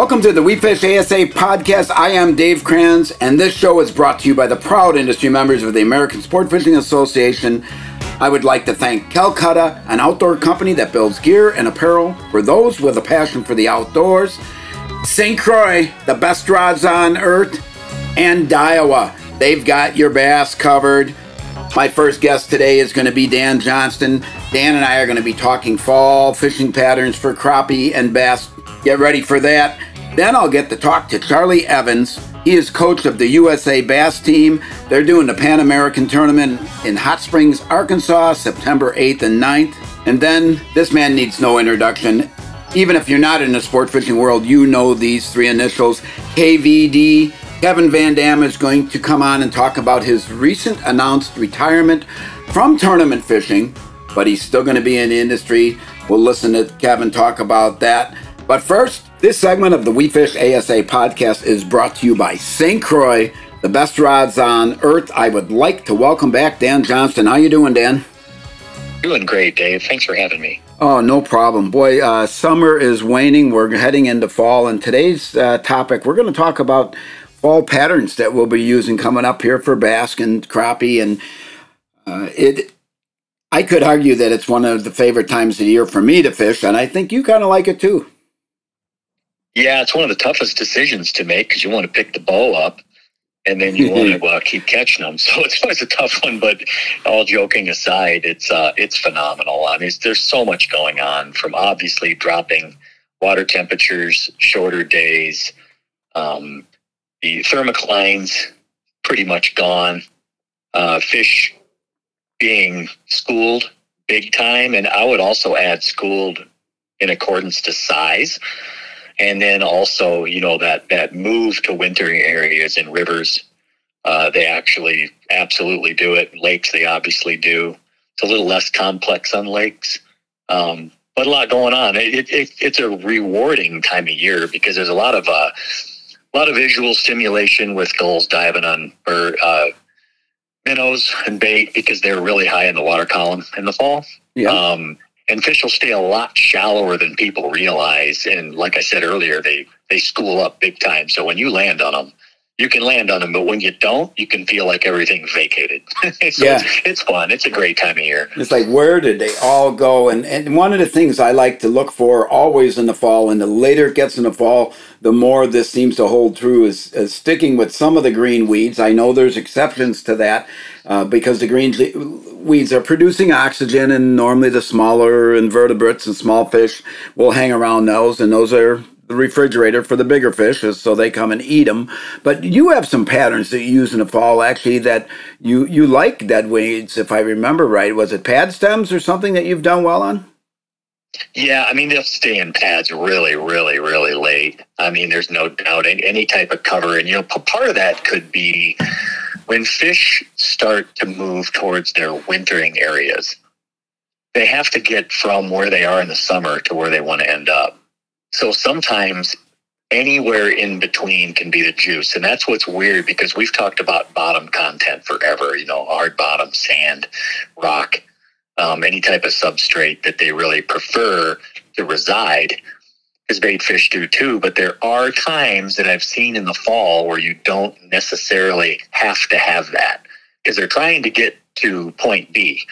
Welcome to the We Fish ASA podcast. I am Dave Kranz, and this show is brought to you by the proud industry members of the American Sport Fishing Association. I would like to thank Calcutta, an outdoor company that builds gear and apparel for those with a passion for the outdoors, St. Croix, the best rods on earth, and Daiwa. They've got your bass covered. My first guest today is going to be Dan Johnston. Dan and I are going to be talking fall fishing patterns for crappie and bass. Get ready for that. Then I'll get to talk to Charlie Evans. He is coach of the USA Bass team. They're doing the Pan American Tournament in Hot Springs, Arkansas, September 8th and 9th. And then this man needs no introduction. Even if you're not in the sport fishing world, you know these three initials KVD. Kevin Van Dam is going to come on and talk about his recent announced retirement from tournament fishing, but he's still going to be in the industry. We'll listen to Kevin talk about that. But first, this segment of the We Fish ASA podcast is brought to you by St. Croix, the best rods on earth. I would like to welcome back Dan Johnston. How you doing, Dan? Doing great, Dave. Thanks for having me. Oh, no problem. Boy, uh, summer is waning. We're heading into fall. And today's uh, topic, we're going to talk about fall patterns that we'll be using coming up here for bass and crappie. And uh, it, I could argue that it's one of the favorite times of the year for me to fish. And I think you kind of like it too. Yeah, it's one of the toughest decisions to make because you want to pick the ball up and then you want to uh, keep catching them. So it's always a tough one. But all joking aside, it's uh, it's phenomenal. I mean, there's so much going on from obviously dropping water temperatures, shorter days, um, the thermoclines pretty much gone, uh, fish being schooled big time, and I would also add schooled in accordance to size and then also you know that that move to wintering areas and rivers uh, they actually absolutely do it. Lakes they obviously do. It's a little less complex on lakes um, but a lot going on. It, it, it's a rewarding time of year because there's a lot of uh, a lot of visual stimulation with gulls diving on or uh, minnows and bait because they're really high in the water column in the fall. Yeah. Um, and fish will stay a lot shallower than people realize. And like I said earlier, they they school up big time. So when you land on them, you can land on them, but when you don't, you can feel like everything's vacated. so yeah. It's, it's, fun. It's a great time of year. It's like, where did they all go? And, and one of the things I like to look for always in the fall, and the later it gets in the fall, the more this seems to hold true, is, is sticking with some of the green weeds. I know there's exceptions to that uh, because the green weeds are producing oxygen, and normally the smaller invertebrates and small fish will hang around those, and those are the refrigerator for the bigger fish so they come and eat them. But you have some patterns that you use in the fall actually that you you like dead weeds, if I remember right. Was it pad stems or something that you've done well on? Yeah, I mean they'll stay in pads really, really, really late. I mean, there's no doubt any, any type of cover, and you know, part of that could be when fish start to move towards their wintering areas. They have to get from where they are in the summer to where they want to end up. So sometimes anywhere in between can be the juice. And that's what's weird because we've talked about bottom content forever, you know, hard bottom, sand, rock, um, any type of substrate that they really prefer to reside. As bait fish do too, but there are times that I've seen in the fall where you don't necessarily have to have that because they're trying to get to point B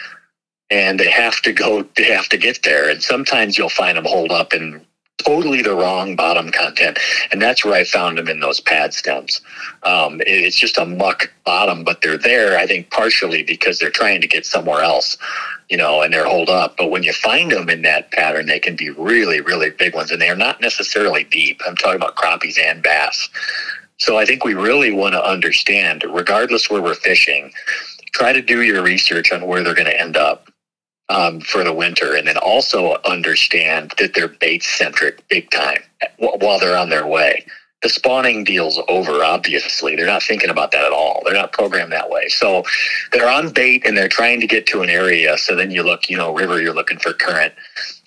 and they have to go, they have to get there. And sometimes you'll find them hold up in totally the wrong bottom content. And that's where I found them in those pad stems. Um, it's just a muck bottom, but they're there, I think, partially because they're trying to get somewhere else, you know, and they're holed up. But when you find them in that pattern, they can be really, really big ones. And they're not necessarily deep. I'm talking about crappies and bass. So I think we really want to understand, regardless where we're fishing, try to do your research on where they're going to end up um, for the winter, and then also understand that they're bait centric big time while they're on their way. The spawning deal's over, obviously. They're not thinking about that at all. They're not programmed that way. So they're on bait and they're trying to get to an area. So then you look, you know, river, you're looking for current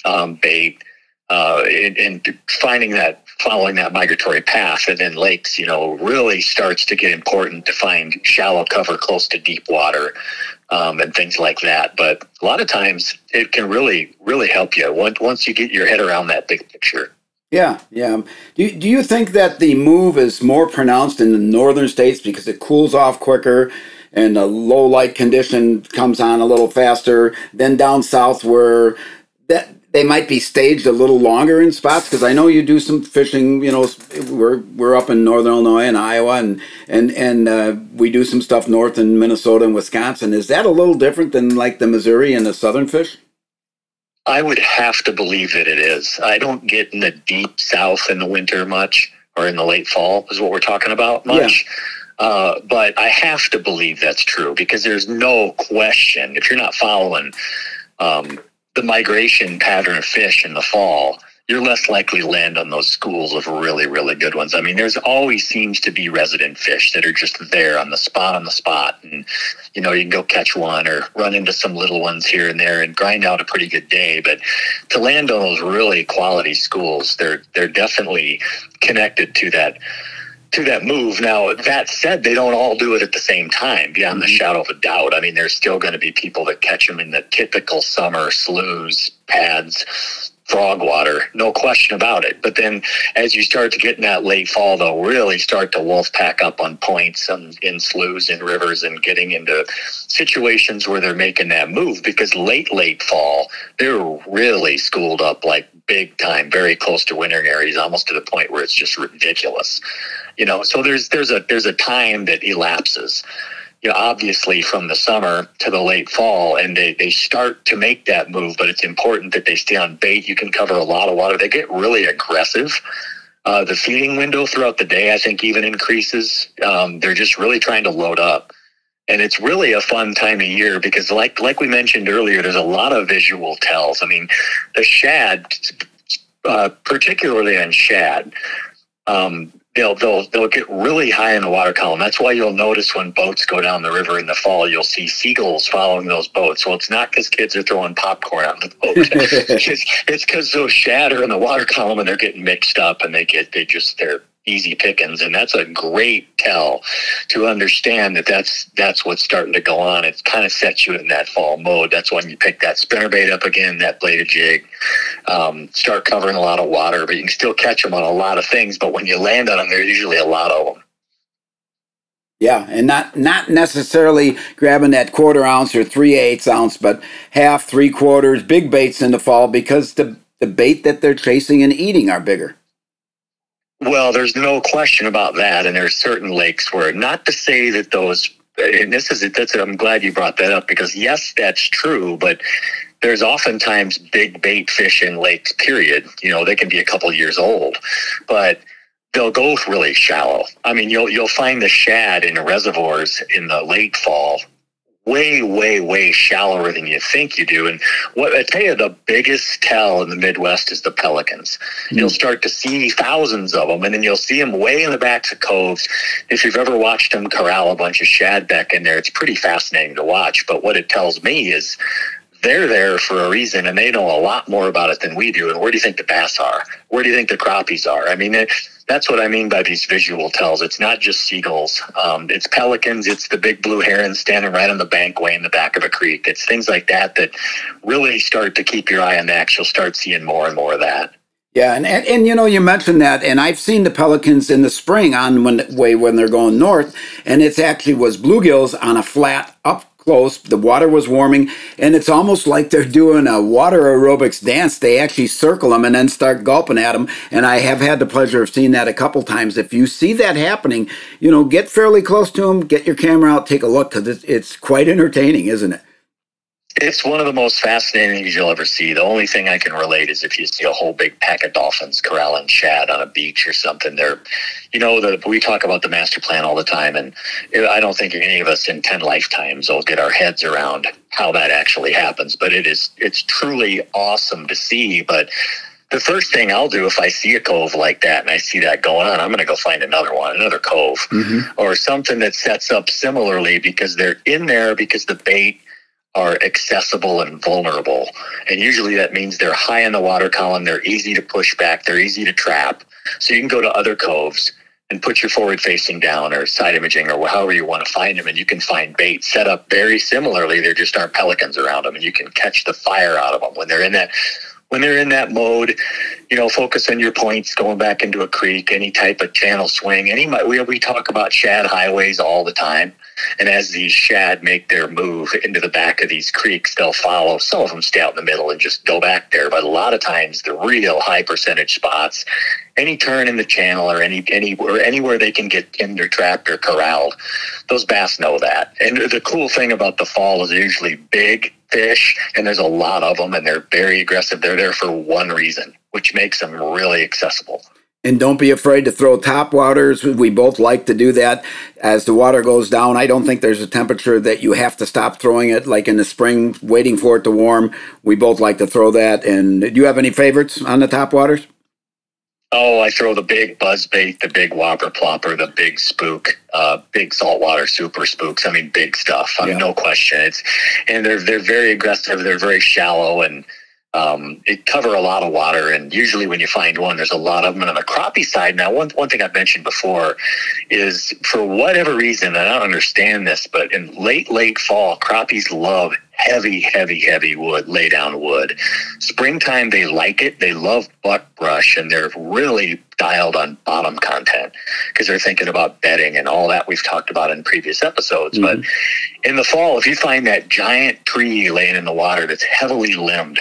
um, bait uh, and, finding that following that migratory path and then lakes you know really starts to get important to find shallow cover close to deep water um, and things like that. But a lot of times it can really, really help you once once you get your head around that big picture. Yeah, yeah. Do you, do you think that the move is more pronounced in the northern states because it cools off quicker and the low light condition comes on a little faster than down south where that they might be staged a little longer in spots because I know you do some fishing. You know, we're we're up in northern Illinois and Iowa, and and and uh, we do some stuff north in Minnesota and Wisconsin. Is that a little different than like the Missouri and the southern fish? I would have to believe that it is. I don't get in the deep south in the winter much, or in the late fall is what we're talking about much. Yeah. Uh, but I have to believe that's true because there's no question if you're not following um, the migration pattern of fish in the fall, you're less likely to land on those schools of really, really good ones. I mean, there's always seems to be resident fish that are just there on the spot on the spot. And, you know, you can go catch one or run into some little ones here and there and grind out a pretty good day. But to land on those really quality schools, they're they're definitely connected to that to that move. Now, that said, they don't all do it at the same time, beyond the mm-hmm. shadow of a doubt. I mean, there's still going to be people that catch them in the typical summer sloughs, pads, frog water, no question about it. But then as you start to get in that late fall, they'll really start to wolf pack up on points and in sloughs and rivers and getting into situations where they're making that move. Because late, late fall, they're really schooled up like big time, very close to wintering areas, almost to the point where it's just ridiculous. You know so there's there's a there's a time that elapses you know obviously from the summer to the late fall and they, they start to make that move but it's important that they stay on bait. You can cover a lot of water. They get really aggressive. Uh, the feeding window throughout the day i think even increases. Um, they're just really trying to load up. And it's really a fun time of year because like like we mentioned earlier there's a lot of visual tells. I mean the shad uh, particularly on shad um, they'll they'll they'll get really high in the water column. That's why you'll notice when boats go down the river in the fall, you'll see seagulls following those boats. Well, it's not because kids are throwing popcorn on the boat. it's because shad are in the water column and they're getting mixed up and they get they just they're easy pickings and that's a great tell to understand that that's that's what's starting to go on. It kind of sets you in that fall mode. That's when you pick that spinner bait up again that bladed jig. Um, start covering a lot of water but you can still catch them on a lot of things but when you land on them there's usually a lot of them yeah, and not not necessarily grabbing that quarter ounce or three eighths ounce, but half, three quarters, big baits in the fall because the the bait that they're chasing and eating are bigger. Well, there's no question about that, and there's certain lakes where not to say that those. And this is that's. I'm glad you brought that up because yes, that's true, but there's oftentimes big bait fish in lakes. Period. You know, they can be a couple years old, but they'll go really shallow. I mean, you'll you'll find the shad in reservoirs in the late fall way, way, way shallower than you think you do. And what I tell you, the biggest tell in the Midwest is the pelicans. Mm-hmm. You'll start to see thousands of them, and then you'll see them way in the backs of coves. If you've ever watched them corral a bunch of shad back in there, it's pretty fascinating to watch. But what it tells me is they're there for a reason and they know a lot more about it than we do. And where do you think the bass are? Where do you think the crappies are? I mean, that's what I mean by these visual tells. It's not just seagulls. Um, it's pelicans. It's the big blue heron standing right on the bank way in the back of a creek. It's things like that that really start to keep your eye on that. You'll start seeing more and more of that. Yeah, and, and, and you know you mentioned that, and I've seen the pelicans in the spring on when way when they're going north, and it's actually was bluegills on a flat up close. The water was warming, and it's almost like they're doing a water aerobics dance. They actually circle them and then start gulping at them. And I have had the pleasure of seeing that a couple times. If you see that happening, you know, get fairly close to them, get your camera out, take a look, because it's, quite entertaining, isn't it? It's one of the most fascinating things you'll ever see. The only thing I can relate is if you see a whole big pack of dolphins corralling shad on a beach or something. They're, you know, the, we talk about the master plan all the time, and I don't think any of us in ten lifetimes will get our heads around how that actually happens. But it is, it's truly awesome to see. But the first thing I'll do if I see a cove like that and I see that going on, I'm going to go find another one, another cove, mm-hmm. or something that sets up similarly because they're in there because the bait are accessible and vulnerable. And usually that means they're high in the water column, they're easy to push back, they're easy to trap. So you can go to other coves and put your forward facing down or side imaging or however you want to find them and you can find bait set up very similarly there just aren't pelicans around them and you can catch the fire out of them when they're in that when they're in that mode, you know, focus on your points going back into a creek, any type of channel swing. Any we we talk about shad highways all the time, and as these shad make their move into the back of these creeks, they'll follow. Some of them stay out in the middle and just go back there, but a lot of times the real high percentage spots, any turn in the channel or any any or anywhere they can get in their trapped or corralled, those bass know that. And the cool thing about the fall is usually big fish, and there's a lot of them, and they're very aggressive. They're there for one reason, which makes them really accessible. And don't be afraid to throw top waters. We both like to do that. As the water goes down, I don't think there's a temperature that you have to stop throwing it, like in the spring, waiting for it to warm. We both like to throw that. And do you have any favorites on the top waters? Oh, I throw the big buzz bait, the big whopper plopper, the big spook, uh, big saltwater super spooks. I mean, big stuff. I mean, no question. It's and they're they're very aggressive. They're very shallow and um, it cover a lot of water. And usually, when you find one, there's a lot of them. And on the crappie side, now one one thing I've mentioned before is for whatever reason, and I don't understand this, but in late late fall, crappies love heavy, heavy, heavy wood, lay down wood. Springtime, they like it. They love buck brush and they're really dialed on bottom content because they're thinking about bedding and all that we've talked about in previous episodes. Mm-hmm. But in the fall, if you find that giant tree laying in the water that's heavily limbed,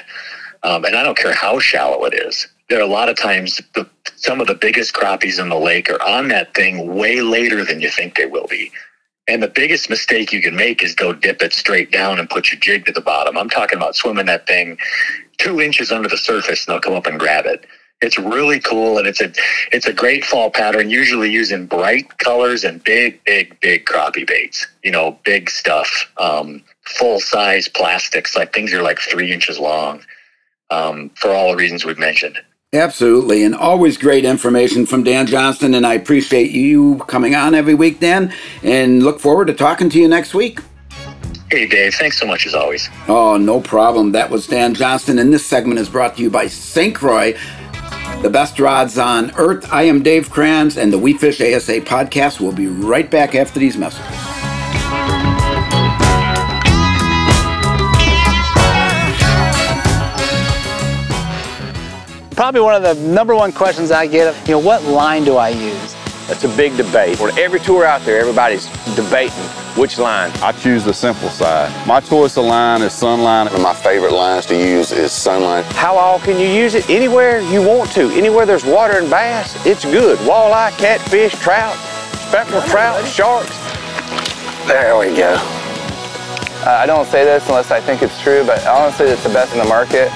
um, and I don't care how shallow it is, there are a lot of times the, some of the biggest crappies in the lake are on that thing way later than you think they will be. And the biggest mistake you can make is go dip it straight down and put your jig to the bottom. I'm talking about swimming that thing two inches under the surface and they'll come up and grab it. It's really cool and it's a it's a great fall pattern, usually using bright colors and big, big, big crappie baits. You know, big stuff. Um, full size plastics, like things are like three inches long. Um, for all the reasons we've mentioned. Absolutely, and always great information from Dan Johnston, and I appreciate you coming on every week, Dan, and look forward to talking to you next week. Hey, Dave, thanks so much as always. Oh, no problem. That was Dan Johnston, and this segment is brought to you by St. Croix, the best rods on earth. I am Dave Kranz, and the We Fish ASA podcast will be right back after these messages. Probably one of the number one questions I get, you know, what line do I use? That's a big debate. On every tour out there, everybody's debating which line. I choose the simple side. My choice of line is Sunline. One of my favorite lines to use is Sunline. How all can you use it? Anywhere you want to. Anywhere there's water and bass, it's good. Walleye, catfish, trout, speckled trout, sharks. There we go. Uh, I don't say this unless I think it's true, but honestly, it's the best in the market.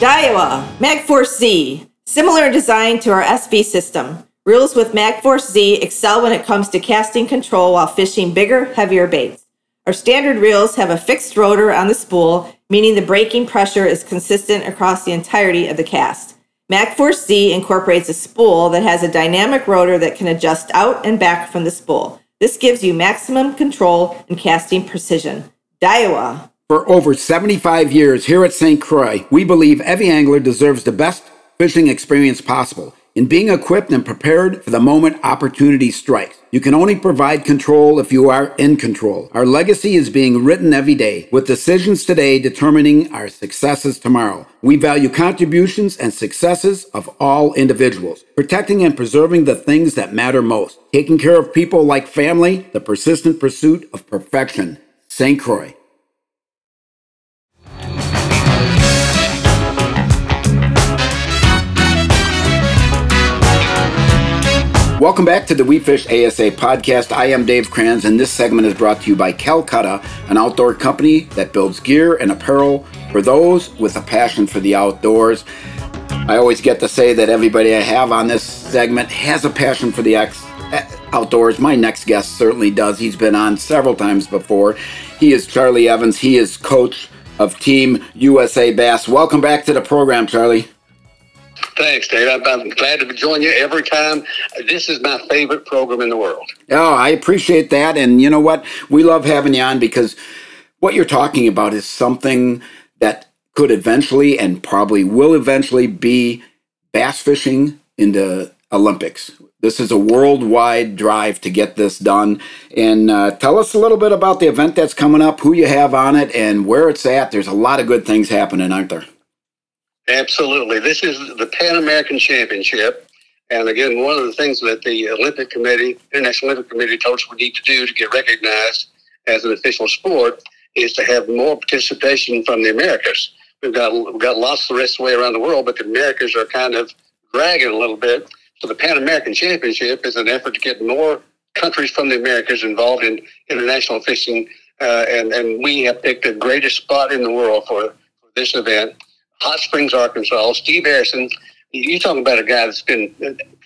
Daiwa MagForce Z, similar design to our SV system. Reels with MagForce Z excel when it comes to casting control while fishing bigger, heavier baits. Our standard reels have a fixed rotor on the spool, meaning the braking pressure is consistent across the entirety of the cast. MagForce Z incorporates a spool that has a dynamic rotor that can adjust out and back from the spool. This gives you maximum control and casting precision. Daiwa. For over 75 years here at St. Croix, we believe every angler deserves the best fishing experience possible in being equipped and prepared for the moment opportunity strikes. You can only provide control if you are in control. Our legacy is being written every day, with decisions today determining our successes tomorrow. We value contributions and successes of all individuals, protecting and preserving the things that matter most, taking care of people like family, the persistent pursuit of perfection. St. Croix. Welcome back to the We Fish ASA podcast. I am Dave Kranz, and this segment is brought to you by Calcutta, an outdoor company that builds gear and apparel for those with a passion for the outdoors. I always get to say that everybody I have on this segment has a passion for the outdoors. My next guest certainly does. He's been on several times before. He is Charlie Evans. He is coach of Team USA Bass. Welcome back to the program, Charlie. Thanks, Dave. I'm, glad to join you every time. This is my favorite program in the world. Oh, I appreciate that. And you know what? We love having you on because what you're talking about is something that could eventually and probably will eventually be bass fishing in the Olympics. This is a worldwide drive to get this done. And uh, tell us a little bit about the event that's coming up, who you have on it, and where it's at. There's a lot of good things happening, aren't there? Absolutely. This is the Pan American Championship. And again, one of the things that the Olympic Committee, International Olympic Committee, told us we need to do to get recognized as an official sport is to have more participation from the Americas. We've got we've got lots the rest of the way around the world, but the Americas are kind of dragging a little bit. So the Pan American Championship is an effort to get more countries from the Americas involved in international fishing, uh, and and we have picked the greatest spot in the world for, for this event, Hot Springs, Arkansas. Steve Harrison. You talking about a guy that's been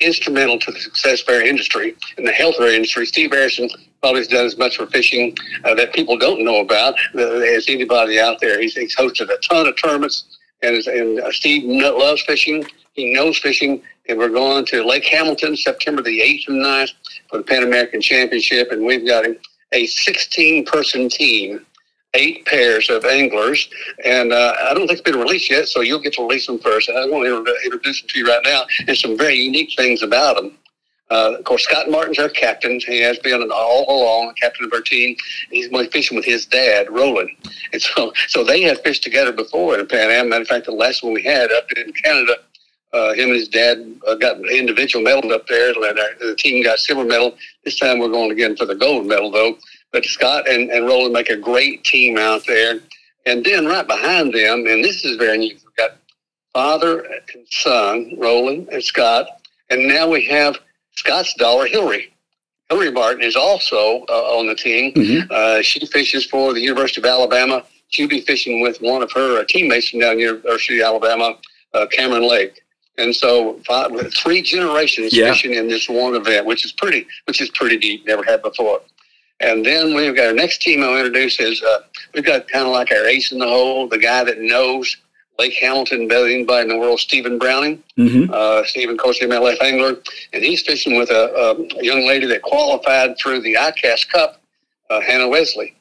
instrumental to the success of our industry and the health of our industry. Steve Harrison probably has done as much for fishing uh, that people don't know about uh, as anybody out there. He's, he's hosted a ton of tournaments, and, and uh, Steve loves fishing. He knows fishing, and we're going to Lake Hamilton September the 8th and 9th for the Pan American Championship, and we've got a 16 person team eight pairs of anglers, and uh, I don't think it's been released yet, so you'll get to release them first. I want to introduce them to you right now, and some very unique things about them. Uh, of course, Scott Martin's our captain. He has been all along captain of our team. He's been fishing with his dad, Roland, and so so they have fished together before in the Pan Am. Matter of fact, the last one we had up in Canada, uh, him and his dad uh, got individual medals up there, and the team got silver medal. This time we're going again for the gold medal, though. But Scott and, and Roland make a great team out there. And then right behind them, and this is very neat, we've got father and son, Roland and Scott. And now we have Scott's daughter, Hillary. Hillary Martin is also uh, on the team. Mm-hmm. Uh, she fishes for the University of Alabama. She'll be fishing with one of her uh, teammates from down University of Alabama, uh, Cameron Lake. And so, five, three generations yeah. fishing in this one event, which is pretty, which is pretty deep. Never had before. And then we've got our next team I'll introduce is uh, we've got kind of like our ace in the hole, the guy that knows Lake Hamilton better than anybody in the world, Stephen Browning. Mm-hmm. Uh, Stephen, coach, MLF angler, and he's fishing with a, a, young lady that qualified through the ICAST Cup, uh, Hannah Wesley.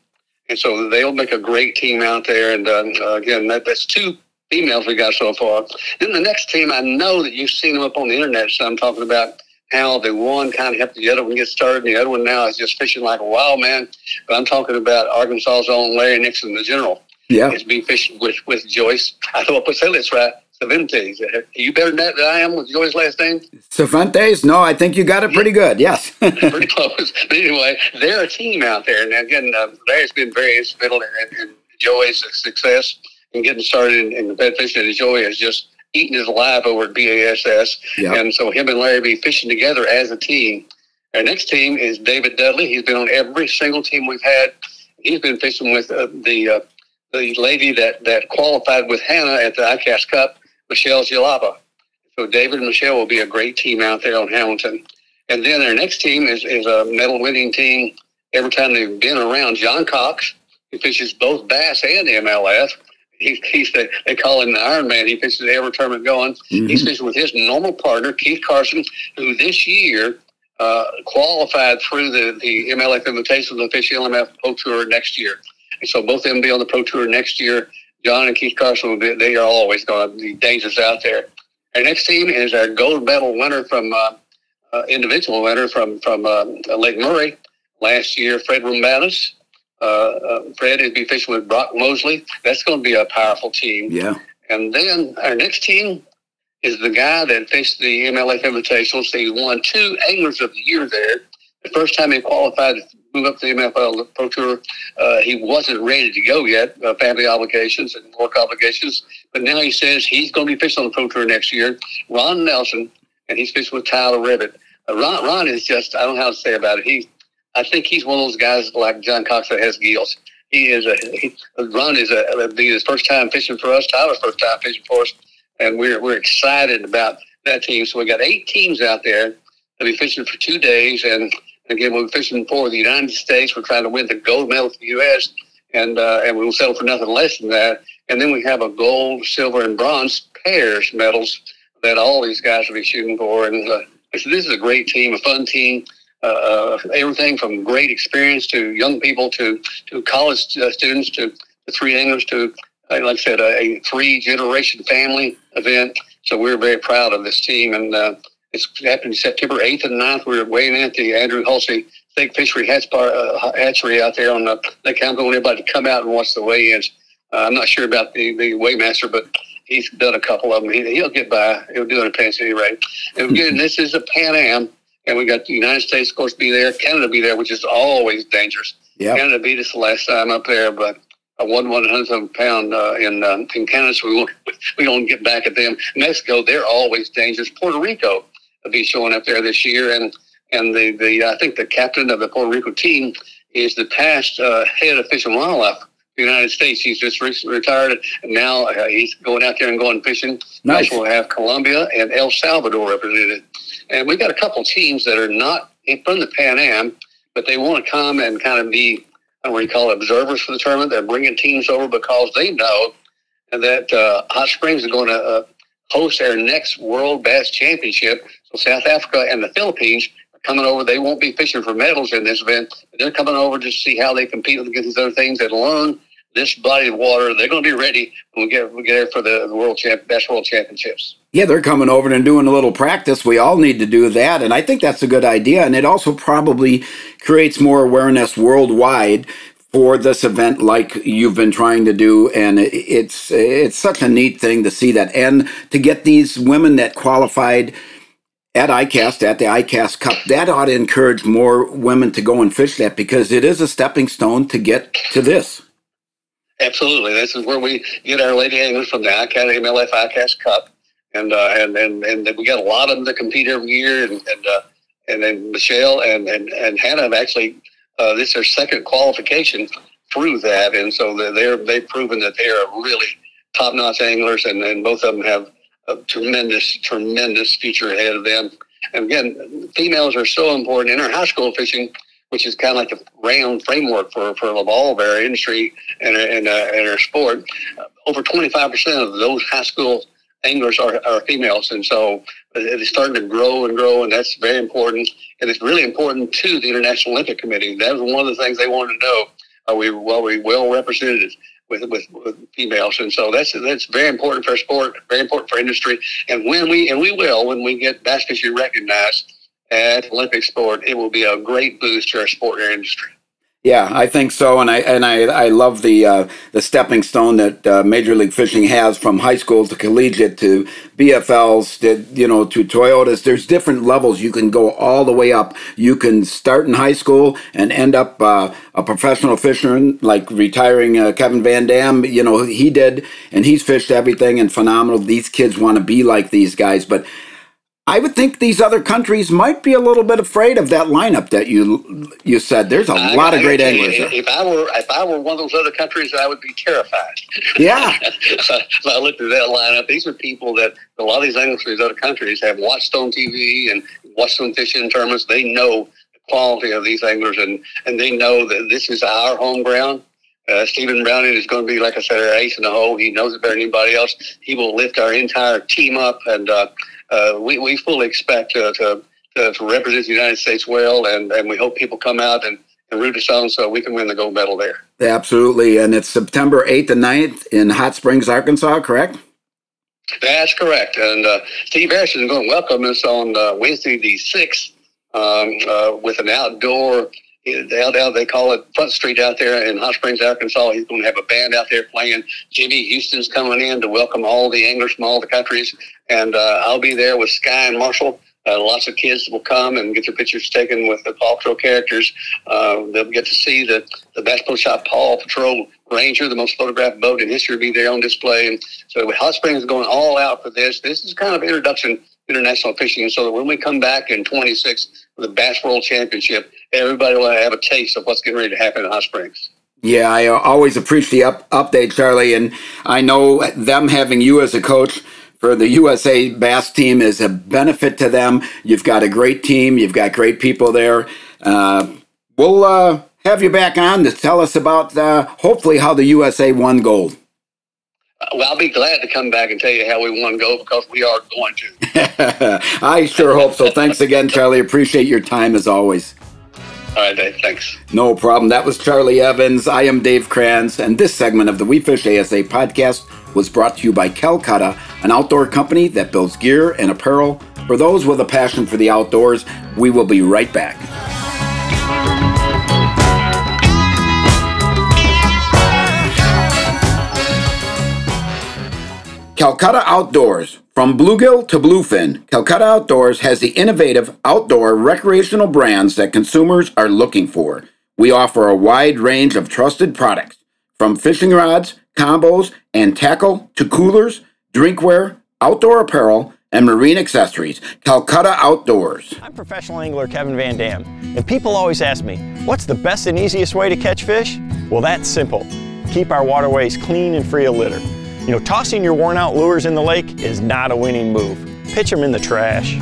And so they'll make a great team out there. And uh, again, that, that's two females we got so far. Then the next team, I know that you've seen them up on the internet. So I'm talking about how the one kind of helped the other one get started, and the other one now is just fishing like a wild man. But I'm talking about Arkansas's own Larry Nixon, the general. Yeah. He's been fishing with, with Joey. I thought I put that's right. Cervantes. Are you better than that than I am with Joey's last name? Cervantes? No, I think you got it pretty good. Yes. pretty close. But anyway, they're a team out there. And again, uh, Larry's been very instrumental in, in Joey's success and getting started in, in the bed fishing. And Joy has just eaten his life over at BASS. Yep. And so him and Larry be fishing together as a team. Our next team is David Dudley. He's been on every single team we've had. He's been fishing with uh, the uh, the lady that, that qualified with Hannah at the ICAST Cup, Michelle Jalaba. So David and Michelle will be a great team out there on Hamilton. And then our next team is, is a medal winning team every time they've been around. John Cox, who fishes both bass and MLF. He, he's the, they call him the Iron Man. He fishes every tournament going. Mm-hmm. He's fishing with his normal partner, Keith Carson, who this year uh, qualified through the, the MLF invitation to fish LMF Pro Tour next year. And so both of them be on the Pro Tour next year. John and Keith Carson will be, they are always going to be dangerous out there. Our next team is our gold medal winner from uh, uh, individual winner from from uh, Lake Murray last year, Fred Roumbanis. Uh, uh, Fred is be fishing with Brock Mosley. That's going to be a powerful team. Yeah. And then our next team is the guy that fished the MLF Invitational. So he won two Anglers of the Year there. The first time he qualified to move up to the MFL Pro Tour, uh, he wasn't ready to go yet, uh, family obligations and work obligations. But now he says he's going to be fishing on the Pro Tour next year. Ron Nelson, and he's fishing with Tyler Rivet. Uh, Ron, Ron is just, I don't know how to say about it. He, I think he's one of those guys like John Cox that has gills. He is a, he, Ron is a, be his first time fishing for us, Tyler's first time fishing for us and we're we're excited about that team. So we got eight teams out there. They'll be fishing for two days, and again, we're fishing for the United States. We're trying to win the gold medal for the U.S. and uh, and we'll settle for nothing less than that. And then we have a gold, silver, and bronze pairs medals that all these guys will be shooting for. And uh, so this is a great team, a fun team. Uh, uh everything from great experience to young people to to college uh, students to the three anglers to like I said, a, a three generation family event. So we're very proud of this team. And uh, it's happening September 8th and 9th. We're weighing in at the Andrew Hulsey State Fishery uh, Hatchery out there on the Lake Hamilton. Want everybody to come out and watch the weigh ins. Uh, I'm not sure about the, the weighmaster, but He's done a couple of them. He, will get by. He'll do it at Penn City rate. And again, this is a Pan Am, and we got the United States, of course, be there. Canada be there, which is always dangerous. Yep. Canada beat us the last time up there, but I won one hundred pound uh, in uh, in Canada, so we won't we don't get back at them. Mexico, they're always dangerous. Puerto Rico will be showing up there this year, and and the the I think the captain of the Puerto Rico team is the past uh, head of Fish and Wildlife. The United States. He's just recently retired, and now uh, he's going out there and going fishing. Nice. We'll have Colombia and El Salvador represented, and we got a couple teams that are not from the Pan Am, but they want to come and kind of be I don't know what you call it, observers for the tournament. They're bringing teams over because they know that uh, Hot Springs is going to uh, host their next World Bass Championship. So South Africa and the Philippines coming over. They won't be fishing for medals in this event. They're coming over to see how they compete against these other things and learn this body of water. They're going to be ready when we get, we get there for the, the World Champ, Bass World Championships. Yeah, they're coming over and doing a little practice. We all need to do that. And I think that's a good idea. And it also probably creates more awareness worldwide for this event like you've been trying to do and it's it's such a neat thing to see that and to get these women that qualified at ICAST at the ICAST Cup that ought to encourage more women to go and fish that because it is a stepping stone to get to this. Absolutely. This is where we get our lady anglers from the ICAST MLF ICAST Cup and uh, and and and we got a lot of them that compete every year and and uh, and then Michelle and and and Hannah have actually uh, this is their second qualification through that, and so they're they've proven that they are really top notch anglers, and, and both of them have a tremendous tremendous future ahead of them. And again, females are so important in our high school fishing, which is kind of like a round framework for for all of our industry and and, uh, and our sport. Uh, over 25% of those high school anglers are, are females, and so it's starting to grow and grow, and that's very important. And it's really important to the International Olympic Committee. That was one of the things they wanted to know: are we well, we well represented with, with with females? And so that's that's very important for sport, very important for industry. And when we and we will when we get bass recognized at Olympic sport, it will be a great boost to our sport industry. Yeah, I think so, and I and I, I love the uh, the stepping stone that uh, Major League Fishing has from high school to collegiate to BFLs to you know to Toyotas. There's different levels you can go all the way up. You can start in high school and end up uh, a professional fisherman, like retiring uh, Kevin Van Dam. You know he did, and he's fished everything and phenomenal. These kids want to be like these guys, but I would think these other countries might be a little bit afraid of that lineup that you you said. There's a I, lot of great anglers. If, if I were if I were one of those other countries, I would be terrified. Yeah. if I looked at that lineup, these are people that a lot of these anglers from these other countries have watched on TV and watched on fishing tournaments. They know the quality of these anglers, and and they know that this is our home ground. Uh, Stephen Browning is going to be, like I said, our ace in the hole. He knows it better than anybody else. He will lift our entire team up, and uh, uh, we, we fully expect uh, to, to, to, represent the United States well, and, and we hope people come out and, and root us on so we can win the gold medal there. Absolutely. And it's September 8th and 9th in Hot Springs, Arkansas, correct? That's correct. And uh, Steve Harris is going to welcome us on uh, Wednesday the 6th um, uh, with an outdoor they call it Front Street out there in Hot Springs, Arkansas. He's going to have a band out there playing. Jimmy Houston's coming in to welcome all the anglers from all the countries, and uh, I'll be there with Skye and Marshall. Uh, lots of kids will come and get their pictures taken with the Paw Patrol characters. Uh, they'll get to see the, the Bass Shop Paw Patrol Ranger, the most photographed boat in history, be there on display. And so Hot Springs is going all out for this. This is kind of introduction international fishing, so that when we come back in 26 the Bass World Championship, everybody will have a taste of what's getting ready to happen in Hot Springs. Yeah, I always appreciate the up, update, Charlie, and I know them having you as a coach for the USA Bass team is a benefit to them. You've got a great team, you've got great people there. Uh, we'll uh, have you back on to tell us about uh, hopefully how the USA won gold. Well, I'll be glad to come back and tell you how we want to go because we are going to. I sure hope so. Thanks again, Charlie. Appreciate your time as always. All right, Dave. Thanks. No problem. That was Charlie Evans. I am Dave Kranz, and this segment of the We Fish ASA podcast was brought to you by Calcutta, an outdoor company that builds gear and apparel for those with a passion for the outdoors. We will be right back. Calcutta Outdoors. From bluegill to bluefin, Calcutta Outdoors has the innovative outdoor recreational brands that consumers are looking for. We offer a wide range of trusted products, from fishing rods, combos, and tackle to coolers, drinkware, outdoor apparel, and marine accessories. Calcutta Outdoors. I'm professional angler Kevin Van Dam, and people always ask me, what's the best and easiest way to catch fish? Well, that's simple. Keep our waterways clean and free of litter. You know, tossing your worn out lures in the lake is not a winning move. Pitch them in the trash.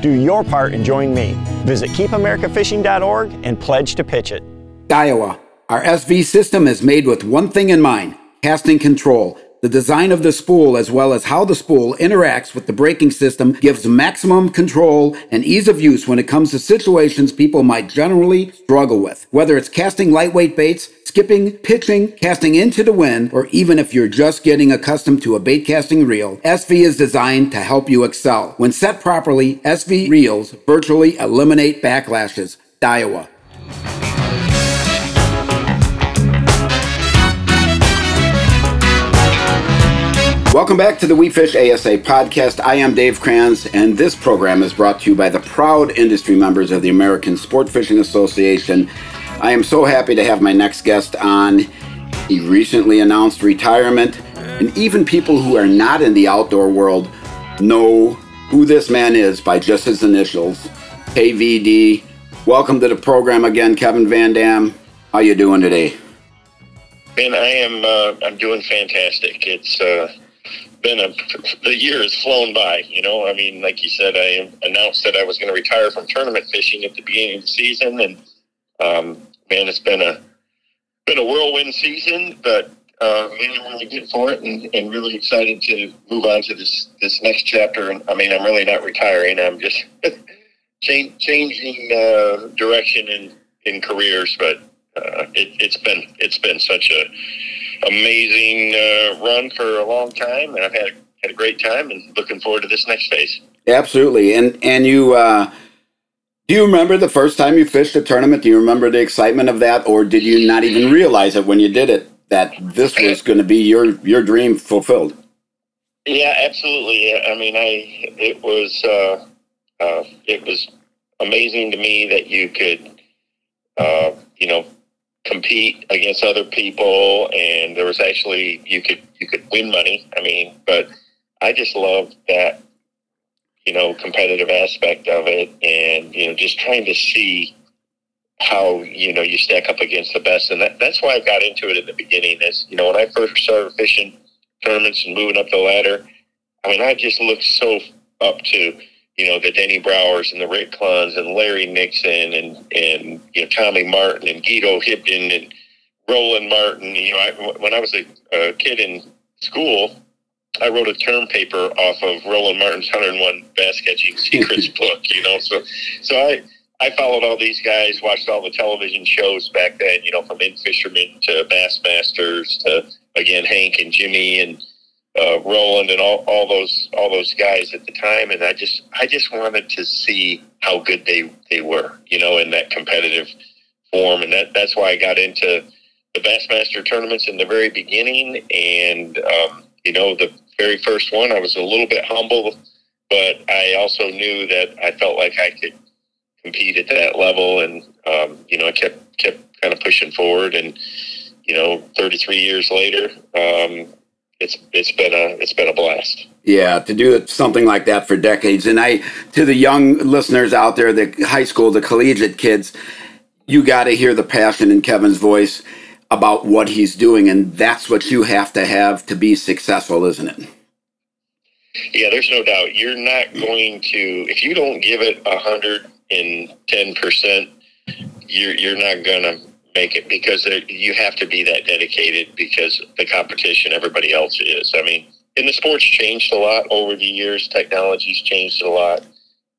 Do your part and join me. Visit keepamericafishing.org and pledge to pitch it. Daiwa. Our SV system is made with one thing in mind casting control. The design of the spool, as well as how the spool interacts with the braking system, gives maximum control and ease of use when it comes to situations people might generally struggle with. Whether it's casting lightweight baits, skipping, pitching, casting into the wind, or even if you're just getting accustomed to a bait casting reel, SV is designed to help you excel. When set properly, SV reels virtually eliminate backlashes. Daiwa. Welcome back to the We Fish ASA podcast. I am Dave Kranz, and this program is brought to you by the proud industry members of the American Sport Fishing Association. I am so happy to have my next guest on. He recently announced retirement, and even people who are not in the outdoor world know who this man is by just his initials, KVD. Welcome to the program again, Kevin Van Dam. How you doing today? Man, I am. Uh, I'm doing fantastic. It's uh, been a the year has flown by. You know, I mean, like you said, I announced that I was going to retire from tournament fishing at the beginning of the season, and um, man, it's been a been a whirlwind season, but uh, I'm really good for it, and, and really excited to move on to this this next chapter. And I mean, I'm really not retiring. I'm just change, changing uh, direction in in careers, but uh, it, it's been it's been such a amazing uh, run for a long time, and I've had had a great time, and looking forward to this next phase. Absolutely, and and you. Do you remember the first time you fished a tournament? Do you remember the excitement of that, or did you not even realize it when you did it that this was going to be your your dream fulfilled? Yeah, absolutely. I mean, I it was uh, uh, it was amazing to me that you could, uh, you know, compete against other people, and there was actually you could you could win money. I mean, but I just love that you know competitive aspect of it, and you know just trying to see how you know you stack up against the best, and that, that's why I got into it in the beginning. Is you know when I first started fishing tournaments and moving up the ladder, I mean I just looked so up to you know, the Denny Brauers and the Rick Clunns and Larry Nixon and, and, you know, Tommy Martin and Guido Hibdon and Roland Martin. You know, I, when I was a, a kid in school, I wrote a term paper off of Roland Martin's 101 Bass Catching Secrets book, you know, so, so I, I followed all these guys, watched all the television shows back then, you know, from In Fisherman to Bassmasters to, again, Hank and Jimmy and, uh, Roland and all, all those all those guys at the time, and I just I just wanted to see how good they they were, you know, in that competitive form, and that that's why I got into the Bassmaster tournaments in the very beginning, and um, you know, the very first one. I was a little bit humble, but I also knew that I felt like I could compete at that level, and um, you know, I kept kept kind of pushing forward, and you know, 33 years later, um, it's it's been a it's been a blast. Yeah, to do something like that for decades, and I to the young listeners out there, the high school, the collegiate kids, you got to hear the passion in Kevin's voice about what he's doing, and that's what you have to have to be successful, isn't it? Yeah, there's no doubt. You're not going to if you don't give it a hundred and ten percent, you're you're not gonna make it because you have to be that dedicated because the competition everybody else is. I mean, and the sports changed a lot over the years. Technology's changed a lot.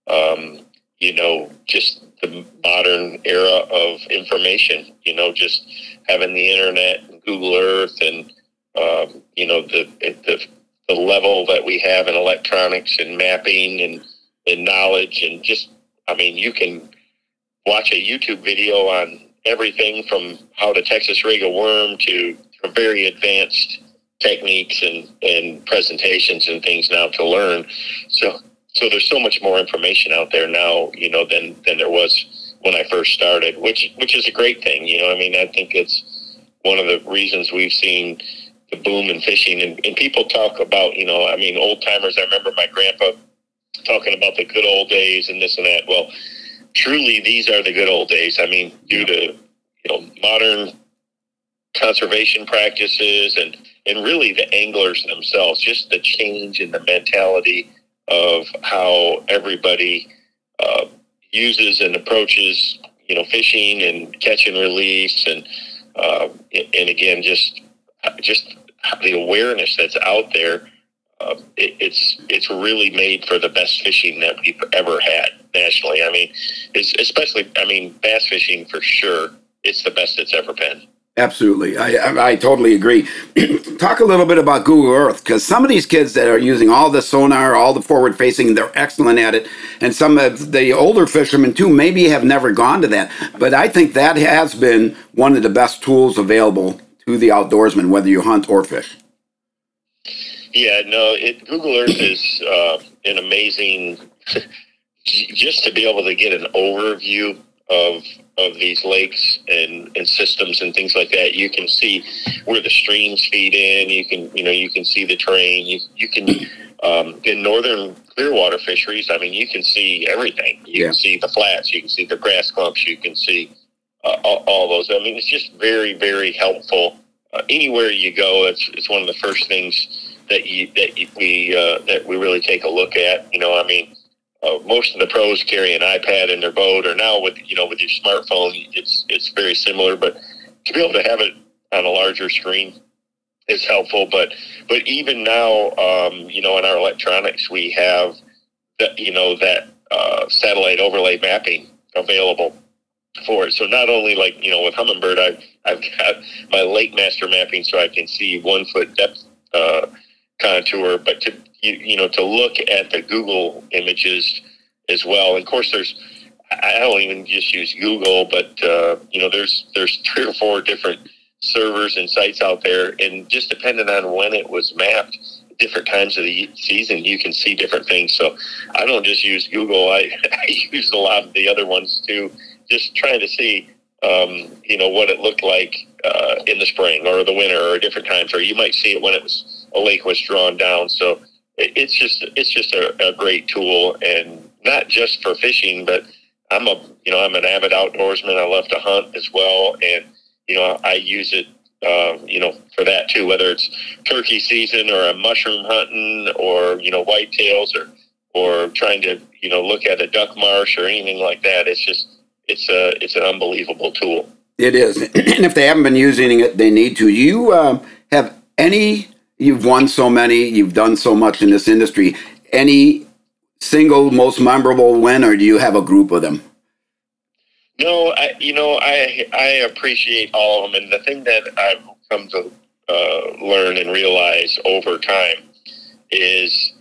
Um, you know, just the modern era of information. You know, just having the internet and Google Earth and um, you know the the the level that we have in electronics and mapping and and knowledge and just I mean you can watch a YouTube video on everything from how to Texas rig a worm to very advanced techniques and, and presentations and things now to learn. So so there's so much more information out there now, you know, than than there was when I first started, which which is a great thing. You know, I mean, I think it's one of the reasons we've seen the boom in fishing. And, and people talk about, you know, I mean, old timers. I remember my grandpa talking about the good old days and this and that. Well, truly, these are the good old days. I mean, due to you know modern conservation practices and and really the anglers themselves, just the change in the mentality of how everybody uh, uses and approaches, you know, fishing and catch and release, and uh, and again, just just the awareness that's out there. Uh, it, it's it's really made for the best fishing that we've ever had nationally. I mean, especially I mean bass fishing for sure. It's the best it's ever been. Absolutely. I, I, I totally agree. Talk a little bit about Google Earth because some of these kids that are using all the sonar, all the forward facing, they're excellent at it. And some of the older fishermen, too, maybe have never gone to that. But I think that has been one of the best tools available to the outdoorsman, whether you hunt or fish. Yeah, no, it, Google Earth is uh, an amazing, just to be able to get an overview of of these lakes and, and systems and things like that, you can see where the streams feed in. You can you know you can see the terrain. You you can um, in northern clearwater fisheries. I mean, you can see everything. You yeah. can see the flats. You can see the grass clumps. You can see uh, all, all, those. I mean, it's just very very helpful. Uh, anywhere you go, it's it's one of the first things that you that we uh, that we really take a look at. You know, I mean uh, most of the pros carry an iPad in their boat, or now with you know with your smartphone, it's it's very similar. But to be able to have it on a larger screen is helpful. But but even now, um, you know, in our electronics, we have that you know that uh, satellite overlay mapping available for it. So not only like you know with Humminbird, I've I've got my LakeMaster mapping, so I can see one foot depth uh, contour, but to you, you know to look at the Google images as well. And of course, there's I don't even just use Google, but uh, you know there's there's three or four different servers and sites out there, and just depending on when it was mapped, different times of the season, you can see different things. So I don't just use Google; I, I use a lot of the other ones too, just trying to see um, you know what it looked like uh, in the spring or the winter or different times, or you might see it when it was a lake was drawn down. So it's just it's just a, a great tool, and not just for fishing, but I'm a you know I'm an avid outdoorsman. I love to hunt as well, and you know I use it uh, you know for that too. Whether it's turkey season or a mushroom hunting or you know whitetails or or trying to you know look at a duck marsh or anything like that. It's just it's a it's an unbelievable tool. It is, and if they haven't been using it, they need to. You um, have any you've won so many, you've done so much in this industry. Any single most memorable win, or do you have a group of them? No, I, you know, I I appreciate all of them, and the thing that I've come to uh, learn and realize over time is,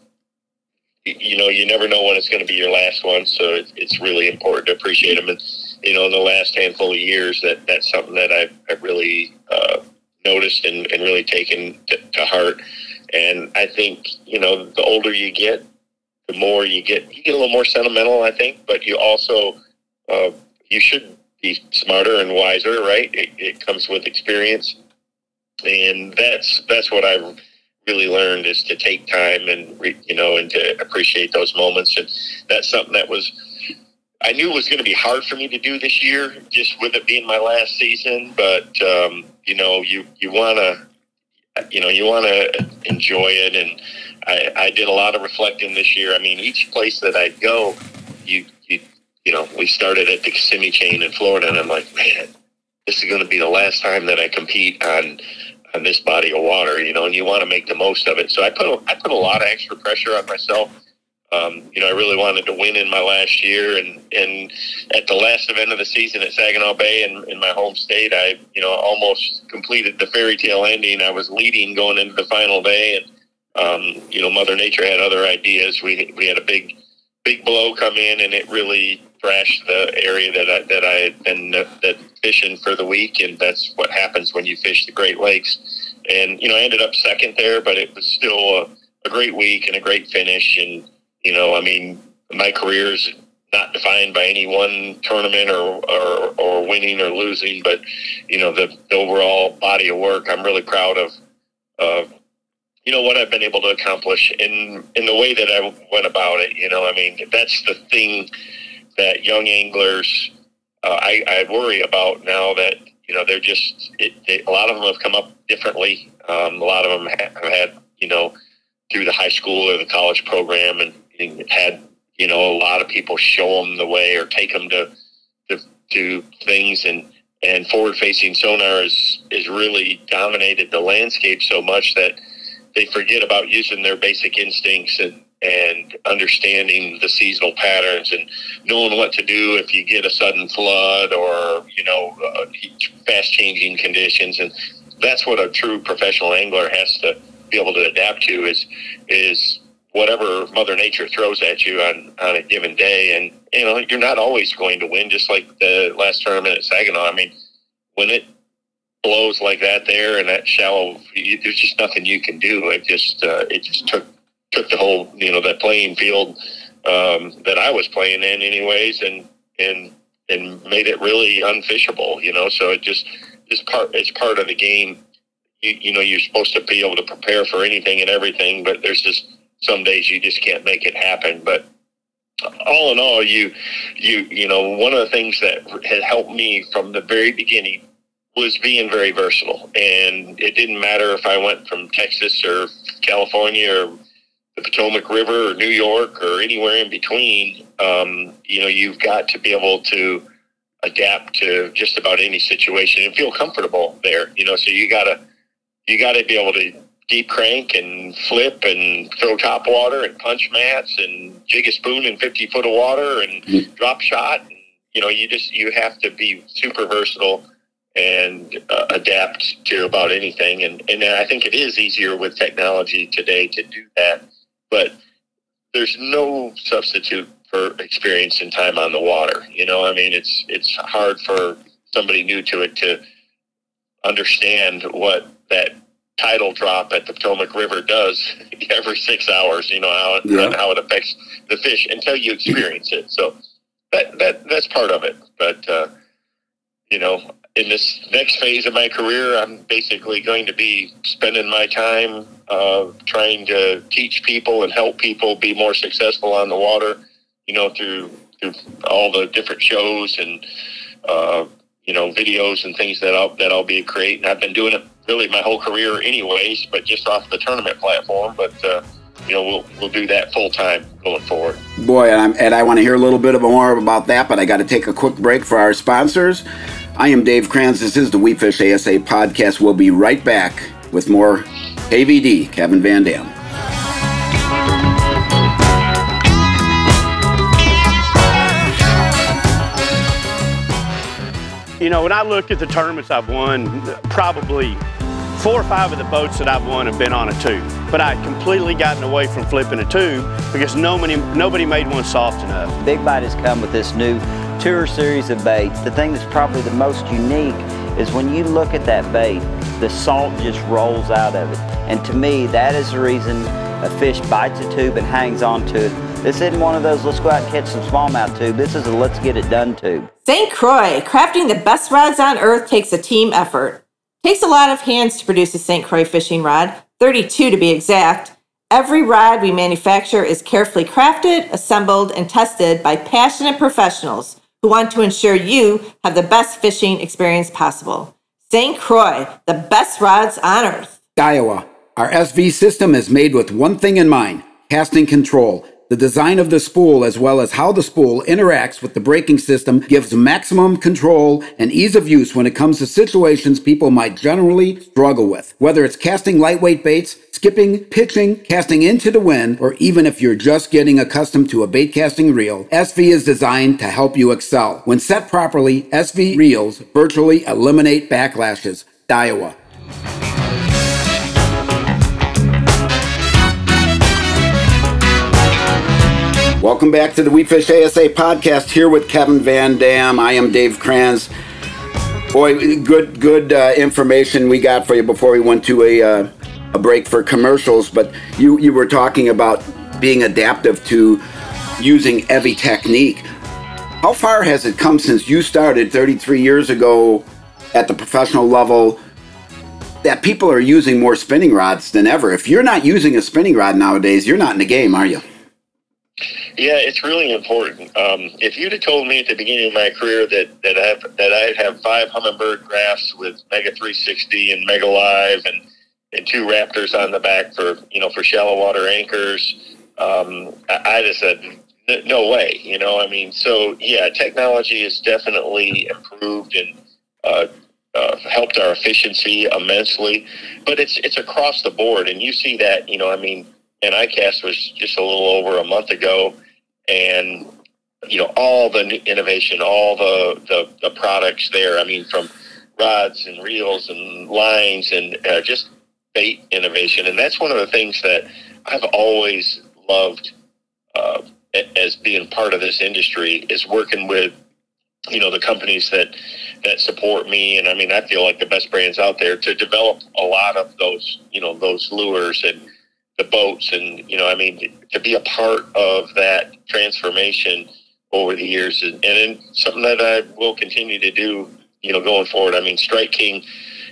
you know, you never know when it's going to be your last one, so it, it's really important to appreciate them. And you know, in the last handful of years, that that's something that I've, I've really uh, noticed and, and really taken to, to heart. And I think, you know, the older you get, the more you get, you get a little more sentimental, I think, but you also, uh, you should be smarter and wiser, right? It, it comes with experience. And that's, that's what I've really learned is to take time and, re, you know, and to appreciate those moments. And that's something that was, I knew it was going to be hard for me to do this year, just with it being my last season. But um, you know, you you want to, you know, you want to enjoy it. And I, I did a lot of reflecting this year. I mean, each place that I'd go, you you you know, we started at the Kissimmee chain in Florida, and I'm like, man, this is going to be the last time that I compete on on this body of water, you know, and you want to make the most of it. So I put I put a lot of extra pressure on myself um, you know, I really wanted to win in my last year, and and at the last event of the season at Saginaw Bay in, in my home state, I you know almost completed the fairy tale ending. I was leading going into the final day, and um, you know, Mother Nature had other ideas. We we had a big big blow come in, and it really thrashed the area that I that I had been uh, that fishing for the week, and that's what happens when you fish the Great Lakes. and you know, I ended up second there, but it was still a, a great week and a great finish. And you know, I mean, my career is not defined by any one tournament or, or, or winning or losing, but you know, the, the overall body of work, I'm really proud of, of, you know, what I've been able to accomplish in, in the way that I went about it. You know, I mean, that's the thing that young anglers, uh, I, I worry about now that, you know, they're just, it, they, a lot of them have come up differently. Um, a lot of them have had, you know, through the high school or the college program and, and had you know, a lot of people show them the way or take them to to, to things. And and forward facing sonar is is really dominated the landscape so much that they forget about using their basic instincts and and understanding the seasonal patterns and knowing what to do if you get a sudden flood or you know uh, fast changing conditions. And that's what a true professional angler has to be able to adapt to is is whatever Mother Nature throws at you on, on a given day. And, you know, you're not always going to win, just like the last tournament at Saginaw. I mean, when it blows like that there and that shallow, you, there's just nothing you can do. It just, uh, it just took, took the whole, you know, that playing field um, that I was playing in anyways and, and, and made it really unfishable, you know, so it just is part, it's part of the game. You, you know, you're supposed to be able to prepare for anything and everything, but there's just, some days you just can't make it happen. But all in all, you you you know one of the things that had helped me from the very beginning was being very versatile, and it didn't matter if I went from Texas or California or the Potomac River or New York or anywhere in between. Um, you know, you've got to be able to adapt to just about any situation and feel comfortable there. You know, so you gotta you got to be able to deep crank and flip and throw top water and punch mats and jig a spoon in 50 foot of water and mm-hmm. drop shot. And, you know, you just, you have to be super versatile and uh, adapt to about anything. And, and I think it is easier with technology today to do that, but there's no substitute for experience and time on the water. You know, I mean, it's, it's hard for somebody new to it to understand what that tidal drop at the Potomac River does every six hours. You know how yeah. how it affects the fish until you experience it. So that that that's part of it. But uh, you know, in this next phase of my career, I'm basically going to be spending my time uh, trying to teach people and help people be more successful on the water. You know, through through all the different shows and uh, you know videos and things that I'll that I'll be creating. I've been doing it really my whole career anyways, but just off the tournament platform. But uh, you know, we'll we'll do that full time going forward. Boy, and, I'm, and I want to hear a little bit more about that, but I got to take a quick break for our sponsors. I am Dave Kranz. This is the We Fish ASA podcast. We'll be right back with more KVD, Kevin VanDam. You know, when I look at the tournaments I've won, probably four or five of the boats that I've won have been on a tube. But I had completely gotten away from flipping a tube because nobody, nobody made one soft enough. Big Bite has come with this new tour series of baits. The thing that's probably the most unique is when you look at that bait, the salt just rolls out of it. And to me, that is the reason a fish bites a tube and hangs onto it this isn't one of those let's go out and catch some smallmouth tube. This is a let's get it done tube. St. Croix, crafting the best rods on earth takes a team effort. Takes a lot of hands to produce a St. Croix fishing rod, 32 to be exact. Every rod we manufacture is carefully crafted, assembled, and tested by passionate professionals who want to ensure you have the best fishing experience possible. St. Croix, the best rods on earth. Daiwa. Our SV system is made with one thing in mind casting control. The design of the spool, as well as how the spool interacts with the braking system, gives maximum control and ease of use when it comes to situations people might generally struggle with. Whether it's casting lightweight baits, skipping, pitching, casting into the wind, or even if you're just getting accustomed to a bait casting reel, SV is designed to help you excel. When set properly, SV reels virtually eliminate backlashes. Daiwa. Welcome back to the We Fish ASA podcast here with Kevin VanDam. I am Dave Kranz. Boy, good good uh, information we got for you before we went to a uh, a break for commercials. But you you were talking about being adaptive to using every technique. How far has it come since you started 33 years ago at the professional level? That people are using more spinning rods than ever. If you're not using a spinning rod nowadays, you're not in the game, are you? Yeah, it's really important. Um, if you'd have told me at the beginning of my career that that I that I'd have five Humminbird graphs with Mega 360 and Mega Live and and two Raptors on the back for you know for shallow water anchors, um, I, I'd have said no way. You know, I mean, so yeah, technology has definitely improved and uh, uh, helped our efficiency immensely, but it's it's across the board, and you see that. You know, I mean, and ICAST was just a little over a month ago, and you know all the innovation, all the, the the products there. I mean, from rods and reels and lines and uh, just bait innovation, and that's one of the things that I've always loved uh, as being part of this industry is working with you know the companies that that support me and i mean i feel like the best brands out there to develop a lot of those you know those lures and the boats and you know i mean to be a part of that transformation over the years. And, and something that i will continue to do you know going forward. I mean strike king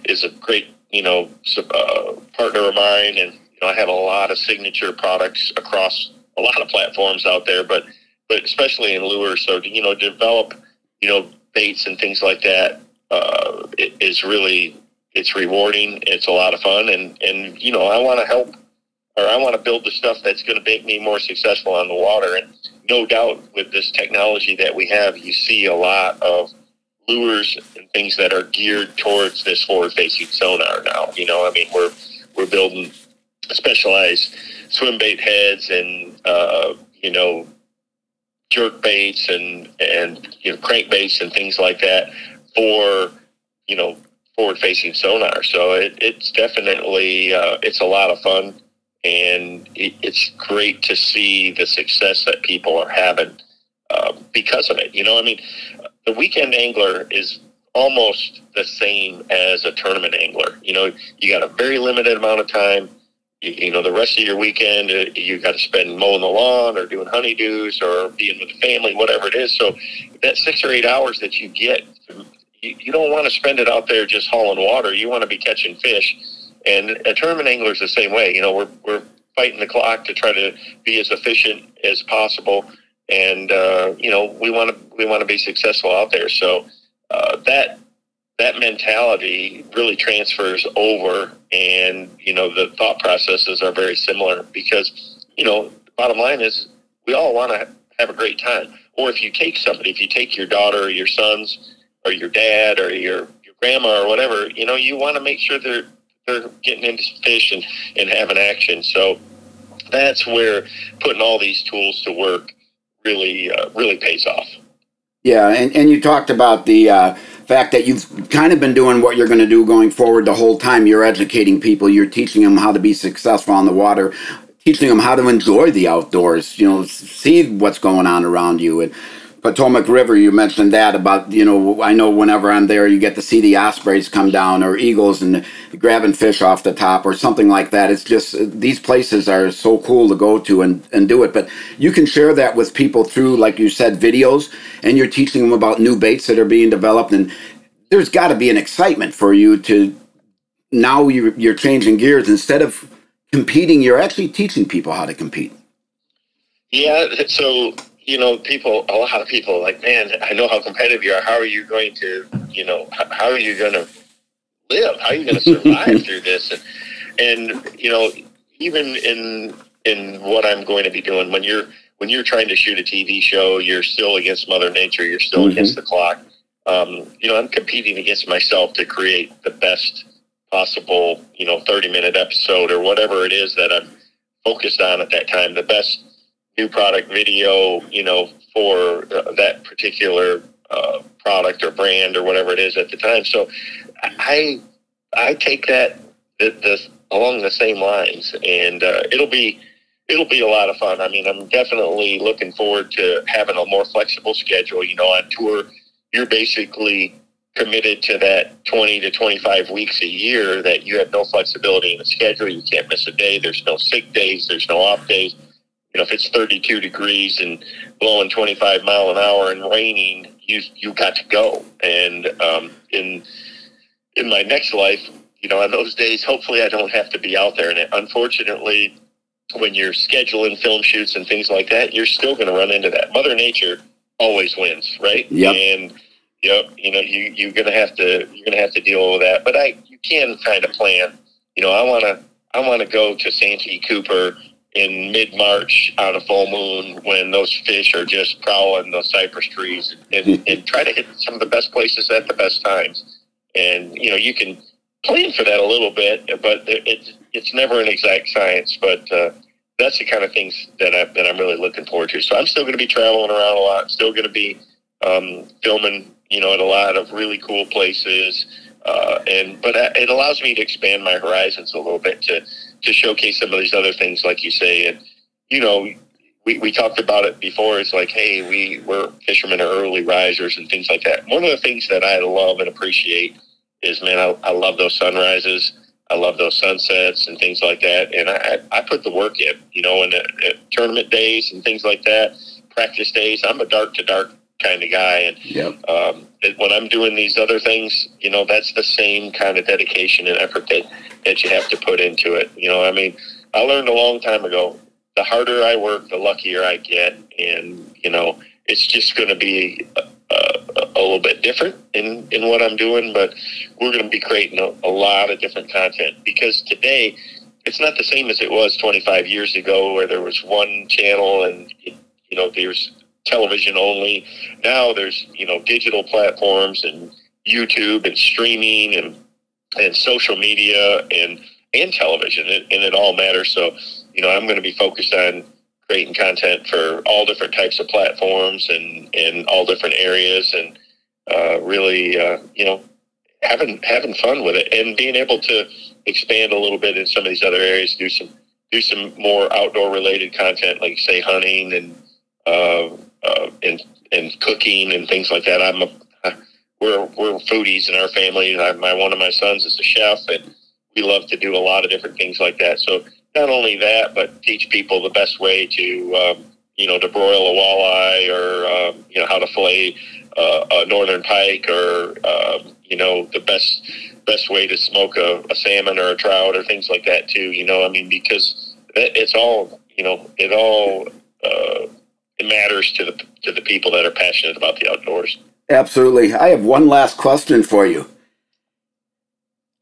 is a great you know uh, partner of mine. And you know i have a lot of signature products across a lot of platforms out there but but especially in lures so you know develop you know baits and things like that uh, is really it's rewarding. It's a lot of fun. And and you know i want to help or I want to build the stuff that's going to make me more successful on the water. And no doubt with this technology that we have, you see a lot of lures and things that are geared towards this forward facing sonar now. You know, I mean, we're, we're building specialized swim bait heads and, uh, you know, jerk baits and, and, you know, crankbaits and things like that for, you know, forward facing sonar. So it, it's definitely, uh, it's a lot of fun and it, it's great to see the success that people are having uh, because of it. You know, I mean, the weekend angler is almost the same as a tournament angler. You know, you got a very limited amount of time. You, you know, the rest of your weekend, uh, you got to spend mowing the lawn or doing honeydews or being with the family, whatever it is. So that six or eight hours that you get, you, you don't want to spend it out there just hauling water. You want to be catching fish and a tournament angler is the same way. You know, we're, we're fighting the clock to try to be as efficient as possible. And, uh, you know, we want to, we want to be successful out there. So uh, that, that mentality really transfers over and, you know, the thought processes are very similar because, you know, bottom line is we all want to have a great time. Or if you take somebody, if you take your daughter or your sons or your dad or your, your grandma or whatever, you know, you want to make sure they're, they're getting into fish and, and having action. So that's where putting all these tools to work really uh, really pays off. Yeah, and, and you talked about the uh, fact that you've kind of been doing what you're going to do going forward the whole time. You're educating people, you're teaching them how to be successful on the water, teaching them how to enjoy the outdoors, you know, see what's going on around you. And Potomac River, you mentioned that about, you know, I know whenever I'm there, you get to see the ospreys come down or eagles and grabbing fish off the top or something like that. It's just, these places are so cool to go to and, and do it. But you can share that with people through, like you said, videos, and you're teaching them about new baits that are being developed. And there's got to be an excitement for you to, now you're, you're changing gears. Instead of competing, you're actually teaching people how to compete. Yeah, so you know, people, a lot of people like, man, I know how competitive you are. How are you going to, you know, how are you going to live? How are you going to survive through this? And, and, you know, even in, in what I'm going to be doing, when you're, when you're trying to shoot a TV show, you're still against Mother Nature. You're still mm-hmm. against the clock. Um, you know, I'm competing against myself to create the best possible, you know, 30 minute episode or whatever it is that I'm focused on at that time. The best new product video, you know, for uh, that particular uh, product or brand or whatever it is at the time. So I I take that along the same lines, and uh, it'll be it'll be a lot of fun. I mean, I'm definitely looking forward to having a more flexible schedule. You know, on tour, you're basically committed to that 20 to 25 weeks a year that you have no flexibility in the schedule. You can't miss a day. There's no sick days. There's no off days. You know, if it's 32 degrees and blowing 25 mile an hour and raining, you you got to go. And um, in in my next life, you know, on those days, hopefully I don't have to be out there. And unfortunately, when you're scheduling film shoots and things like that, you're still going to run into that. Mother Nature always wins, right? Yep. And yep, you know, you you're going to have to you're going to have to deal with that. But I you can kind of plan. You know, I want to I want to go to Santee Cooper in mid March on a full moon when those fish are just prowling those cypress trees and, and try to hit some of the best places at the best times. And you know, you can plan for that a little bit, but it's it's never an exact science. But uh, that's the kind of things that I that I'm really looking forward to. So I'm still going to be traveling around a lot. Still going to be um, filming, you know, at a lot of really cool places. Uh, and but it allows me to expand my horizons a little bit to to showcase some of these other things, like you say. And you know, we, we talked about it before. It's like, hey, we we're fishermen are early risers and things like that. One of the things that I love and appreciate is, man, I, I love those sunrises. I love those sunsets and things like that. And I, I put the work in, you know, in the, tournament days and things like that, practice days. I'm a dark to dark kind of guy. And Yep. um, when I'm doing these other things, you know, that's the same kind of dedication and effort that, that you have to put into it. You know, I mean, I learned a long time ago, the harder I work, the luckier I get. And, you know, it's just going to be a, a, a little bit different in, in what I'm doing, but we're going to be creating a, a lot of different content because today it's not the same as it was 25 years ago where there was one channel and, you know, there's television only. Now there's, you know, digital platforms and YouTube and streaming and, and social media and, and television and, and it all matters. So, you know, I'm going to be focused on creating content for all different types of platforms and, and all different areas and uh, really, uh, you know, having having fun with it and being able to expand a little bit in some of these other areas, do some do some more outdoor related content, like say hunting and uh, uh, and and cooking and things like that. I'm a we're we're foodies in our family. I, my one of my sons is a chef, and we love to do a lot of different things like that. So not only that, but teach people the best way to um, you know to broil a walleye or um, you know how to fillet uh, a northern pike or um, you know the best best way to smoke a, a salmon or a trout or things like that too. You know, I mean because it's all you know it all uh, it matters to the to the people that are passionate about the outdoors. Absolutely. I have one last question for you.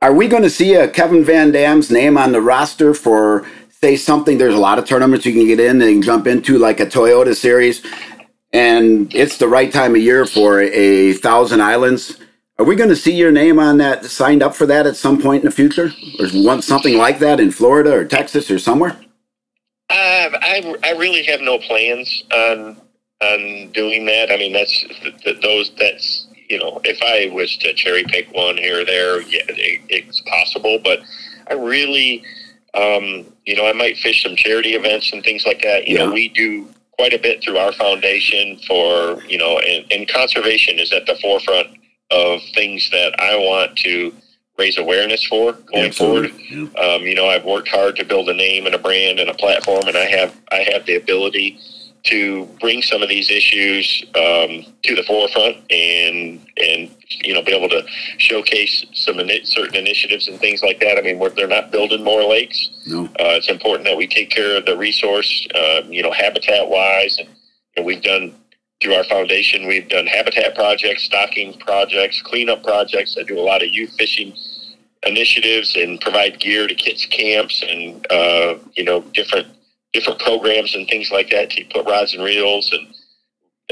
Are we going to see a Kevin VanDam's name on the roster for, say, something? There's a lot of tournaments you can get in and jump into, like a Toyota Series, and it's the right time of year for a Thousand Islands. Are we going to see your name on that, signed up for that at some point in the future? Or want something like that in Florida or Texas or somewhere? Uh, I, I really have no plans on on doing that. I mean, that's th- th- those that's you know, if I was to cherry pick one here or there, yeah, it, it's possible. But I really, um, you know, I might fish some charity events and things like that. You know, Yeah. we do quite a bit through our foundation for you know, and, and conservation is at the forefront of things that I want to raise awareness for going forward. Um, you know, I've worked hard to build a name and a brand and a platform, and I have I have the ability to bring some of these issues um, to the forefront and and you know be able to showcase some ini- certain initiatives and things like that. I mean, we're, they're not building more lakes. No. Uh, it's important that we take care of the resource, um, you know, habitat wise, and, and we've done through our foundation. We've done habitat projects, stocking projects, cleanup projects. I do a lot of youth fishing initiatives and provide gear to kids camps and uh, you know different different programs and things like that to put rods and reels and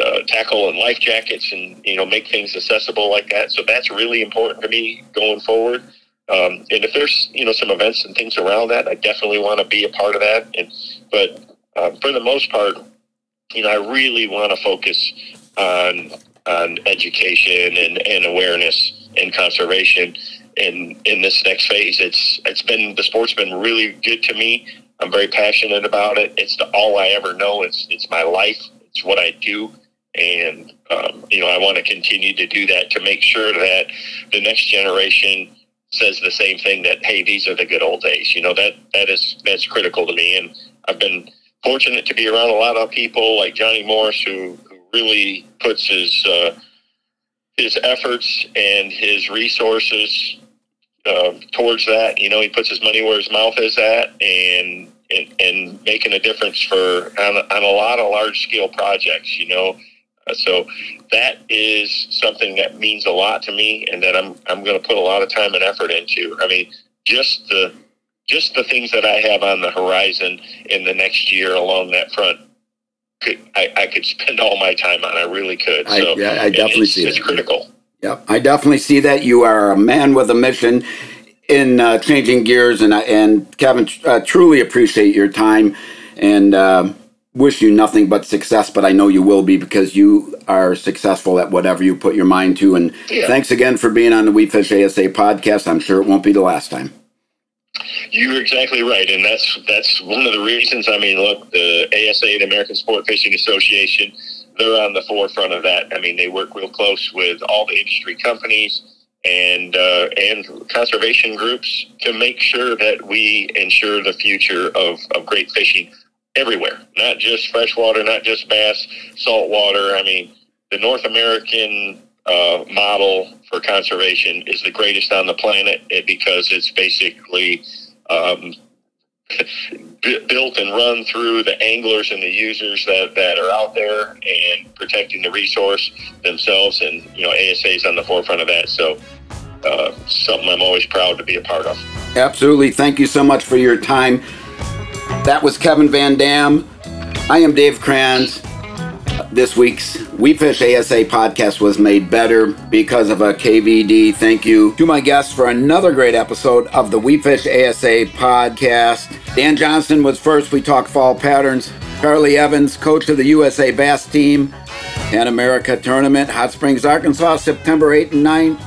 uh, tackle and life jackets and you know make things accessible like that. So that's really important to me going forward. Um, and if there's you know some events and things around that, I definitely want to be a part of that. And but um, for the most part, you know, I really want to focus on on education and, and awareness and conservation. And in this next phase, it's it's been the sport's been really good to me. I'm very passionate about it. It's the, all I ever know. It's it's my life. It's what I do. and um, you know I want to continue to do that to make sure that the next generation says the same thing that hey these are the good old days you know that that is that's critical to me and I've been fortunate to be around a lot of people like Johnny Morris who, who really puts his uh, his efforts and his resources uh, towards that. You know, he puts his money where his mouth is at, and and, and making a difference for on, on a lot of large scale projects. You know, uh, so that is something that means a lot to me, and that I'm I'm going to put a lot of time and effort into. I mean, just the just the things that I have on the horizon in the next year along that front could I, I could spend all my time on. I really could. I- yeah, I definitely it's, see it's that. critical. Yep, I definitely see that you are a man with a mission in uh, changing gears, and I, and Kevin, uh, truly appreciate your time and uh, wish you nothing but success. But I know you will be because you are successful at whatever you put your mind to. And Yeah. thanks again for being on the We Fish ASA podcast. I'm sure it won't be the last time. You're exactly right, and that's that's one of the reasons. I mean, look, the ASA, the American Sport Fishing Association, they're on the forefront of that. I mean, they work real close with all the industry companies and uh, and conservation groups to make sure that we ensure the future of, of great fishing everywhere, not just freshwater, not just bass, saltwater. I mean, the North American uh, model for conservation is the greatest on the planet eh, because it's basically um, bu- built and run through the anglers and the users that, that are out there and protecting the resource themselves. And, you know, ASA is on the forefront of that. So, uh, something I'm always proud to be a part of. Absolutely. Thank you so much for your time. That was Kevin VanDam. I am Dave Kranz. This week's We Fish ASA podcast was made better because of a KVD. Thank you to my guests for another great episode of the We Fish ASA podcast. Dan Johnston was first. We talked fall patterns. Charlie Evans, coach of the USA Bass team, Pan America Tournament, Hot Springs, Arkansas, September 8th and 9th.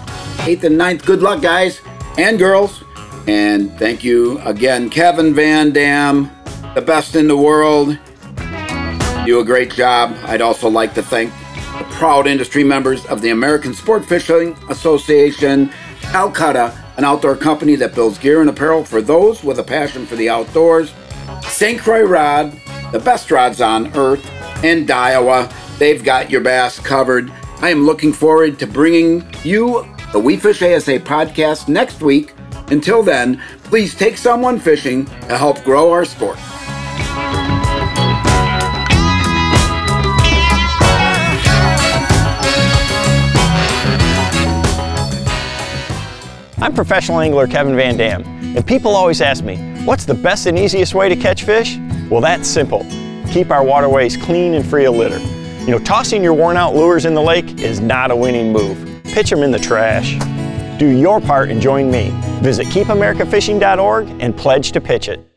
8th and 9th. Good luck, guys and girls. And thank you again, Kevin VanDam, the best in the world. You do a great job. I'd also like to thank the proud industry members of the American Sport Fishing Association, Calcutta, an outdoor company that builds gear and apparel for those with a passion for the outdoors, St. Croix Rod, the best rods on earth, and Daiwa. They've got your bass covered. I am looking forward to bringing you the We Fish ASA podcast next week. Until then, please take someone fishing to help grow our sport. I'm professional angler Kevin VanDam, and people always ask me, what's the best and easiest way to catch fish? Well, that's simple. Keep our waterways clean and free of litter. You know, tossing your worn out lures in the lake is not a winning move. Pitch them in the trash. Do your part and join me. Visit keepamericafishing.org and pledge to pitch it.